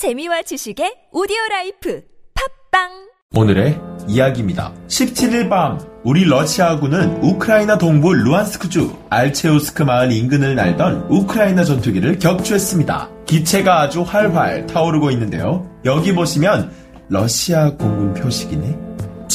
재미와 지식의 오디오 라이프 팝빵 오늘의 이야기입니다. 17일 밤 우리 러시아군은 우크라이나 동부 루안스크주 알체우스크 마을 인근을 날던 우크라이나 전투기를 격추했습니다. 기체가 아주 활활 타오르고 있는데요. 여기 보시면 러시아 공군 표식이네.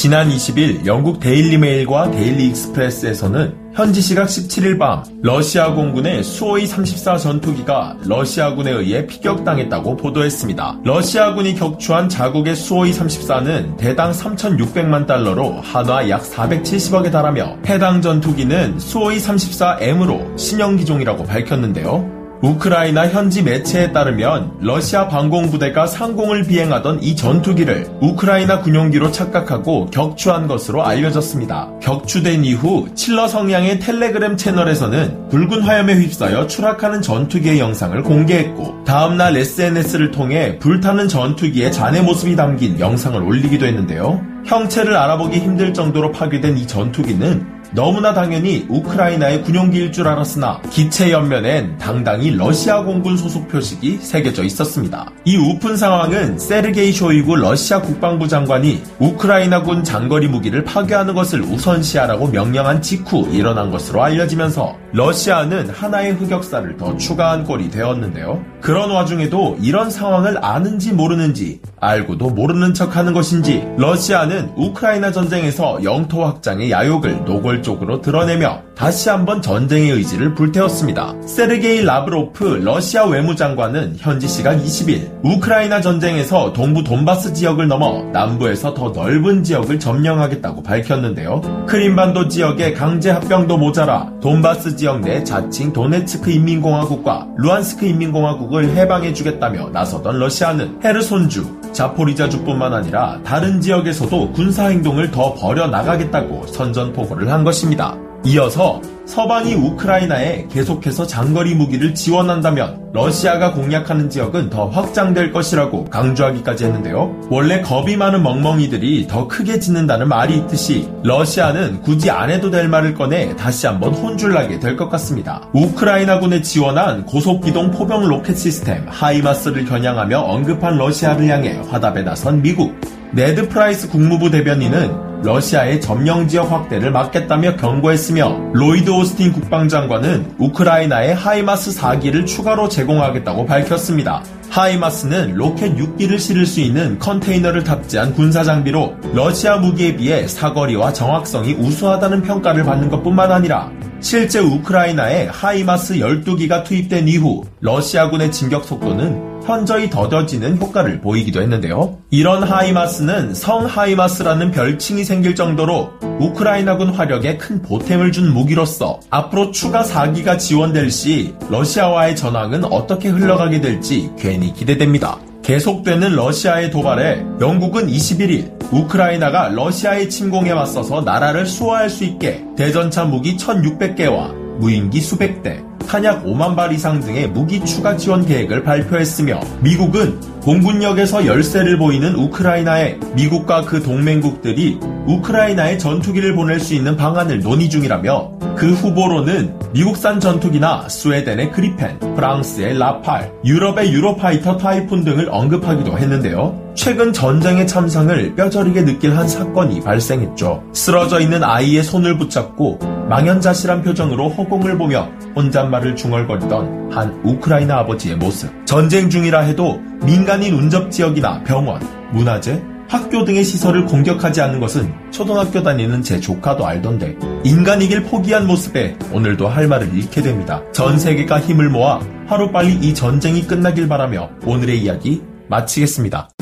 지난 20일 영국 데일리 메일과 데일리 익스프레스에서는 현지 시각 17일 밤 러시아 공군의 수호이 34 전투기가 러시아군에 의해 피격당했다고 보도했습니다. 러시아군이 격추한 자국의 수호이 34는 대당 3,600만 달러로 한화 약 470억에 달하며 해당 전투기는 수호이 34M으로 신형 기종이라고 밝혔는데요. 우크라이나 현지 매체에 따르면 러시아 방공부대가 상공을 비행하던 이 전투기를 우크라이나 군용기로 착각하고 격추한 것으로 알려졌습니다. 격추된 이후 칠러 성향의 텔레그램 채널에서는 붉은 화염에 휩싸여 추락하는 전투기의 영상을 공개했고 다음날 SNS를 통해 불타는 전투기의 잔해 모습이 담긴 영상을 올리기도 했는데요. 형체를 알아보기 힘들 정도로 파괴된 이 전투기는 너무나 당연히 우크라이나의 군용기일 줄 알았으나 기체 옆면엔 당당히 러시아 공군 소속 표식이 새겨져 있었습니다. 이 우픈 상황은 세르게이 쇼이구 러시아 국방부 장관이 우크라이나군 장거리 무기를 파괴하는 것을 우선시하라고 명령한 직후 일어난 것으로 알려지면서 러시아는 하나의 흑역사를 더 추가한 꼴이 되었는데요. 그런 와중에도 이런 상황을 아는지 모르는지 알고도 모르는 척 하는 것인지 러시아는 우크라이나 전쟁에서 영토 확장의 야욕을 노골 적으로 드러내며 다시 한번 전쟁의 의지를 불태웠습니다. 세르게이 라브로프 러시아 외무장관은 현지 시각 20일 우크라이나 전쟁에서 동부 돈바스 지역을 넘어 남부에서 더 넓은 지역을 점령하겠다고 밝혔는데요. 크림반도 지역의 강제 합병도 모자라 돈바스 지역 내 자칭 도네츠크 인민공화국과 루한스크 인민공화국을 해방해주겠다며 나서던 러시아는 헤르손주, 자포리자주뿐만 아니라 다른 지역에서도 군사 행동을 더 벌여 나가겠다고 선전포고를 한 것입니다. 이어서 서방이 우크라이나에 계속해서 장거리 무기를 지원한다면 러시아가 공략하는 지역은 더 확장될 것이라고 강조하기까지 했는데요. 원래 겁이 많은 멍멍이들이 더 크게 짖는다는 말이 있듯이 러시아는 굳이 안 해도 될 말을 꺼내 다시 한번 혼쭐나게 될 것 같습니다. 우크라이나군에 지원한 고속기동 포병 로켓 시스템 하이마스를 겨냥하며 언급한 러시아를 향해 화답에 나선 미국. 네드 프라이스 국무부 대변인은 러시아의 점령 지역 확대를 막겠다며 경고했으며 로이드 오스틴 국방장관은 우크라이나에 하이마스 4기를 추가로 제공하겠다고 밝혔습니다. 하이마스는 로켓 6기를 실을 수 있는 컨테이너를 탑재한 군사 장비로 러시아 무기에 비해 사거리와 정확성이 우수하다는 평가를 받는 것뿐만 아니라 실제 우크라이나에 하이마스 12기가 투입된 이후 러시아군의 진격 속도는 현저히 더뎌지는 효과를 보이기도 했는데요. 이런 하이마스는 성 하이마스라는 별칭이 생길 정도로 우크라이나군 화력에 큰 보탬을 준 무기로서 앞으로 추가 4기가 지원될 시 러시아와의 전황은 어떻게 흘러가게 될지 괜히 기대됩니다. 계속되는 러시아의 도발에 영국은 21일 우크라이나가 러시아의 침공에 맞서서 나라를 수호할 수 있게 대전차 무기 1600개와 무인기 수백 대, 탄약 5만 발 이상 등의 무기 추가 지원 계획을 발표했으며 미국은 공군력에서 열세를 보이는 우크라이나에 미국과 그 동맹국들이 우크라이나에 전투기를 보낼 수 있는 방안을 논의 중이라며 그 후보로는 미국산 전투기나 스웨덴의 그리펜, 프랑스의 라팔, 유럽의 유로파이터 타이푼 등을 언급하기도 했는데요. 최근 전쟁의 참상을 뼈저리게 느낄 한 사건이 발생했죠. 쓰러져 있는 아이의 손을 붙잡고 망연자실한 표정으로 허공을 보며 혼 잣말을 중얼거리던 한 우크라이나 아버지의 모습. 전쟁 중이라 해도 민간인 운접 지역이나 병원, 문화재, 학교 등의 시설을 공격하지 않는 것은 초등학교 다니는 제 조카도 알던데 인간이길 포기한 모습에 오늘도 할 말을 잃게 됩니다. 전 세계가 힘을 모아 하루빨리 이 전쟁이 끝나길 바라며 오늘의 이야기 마치겠습니다.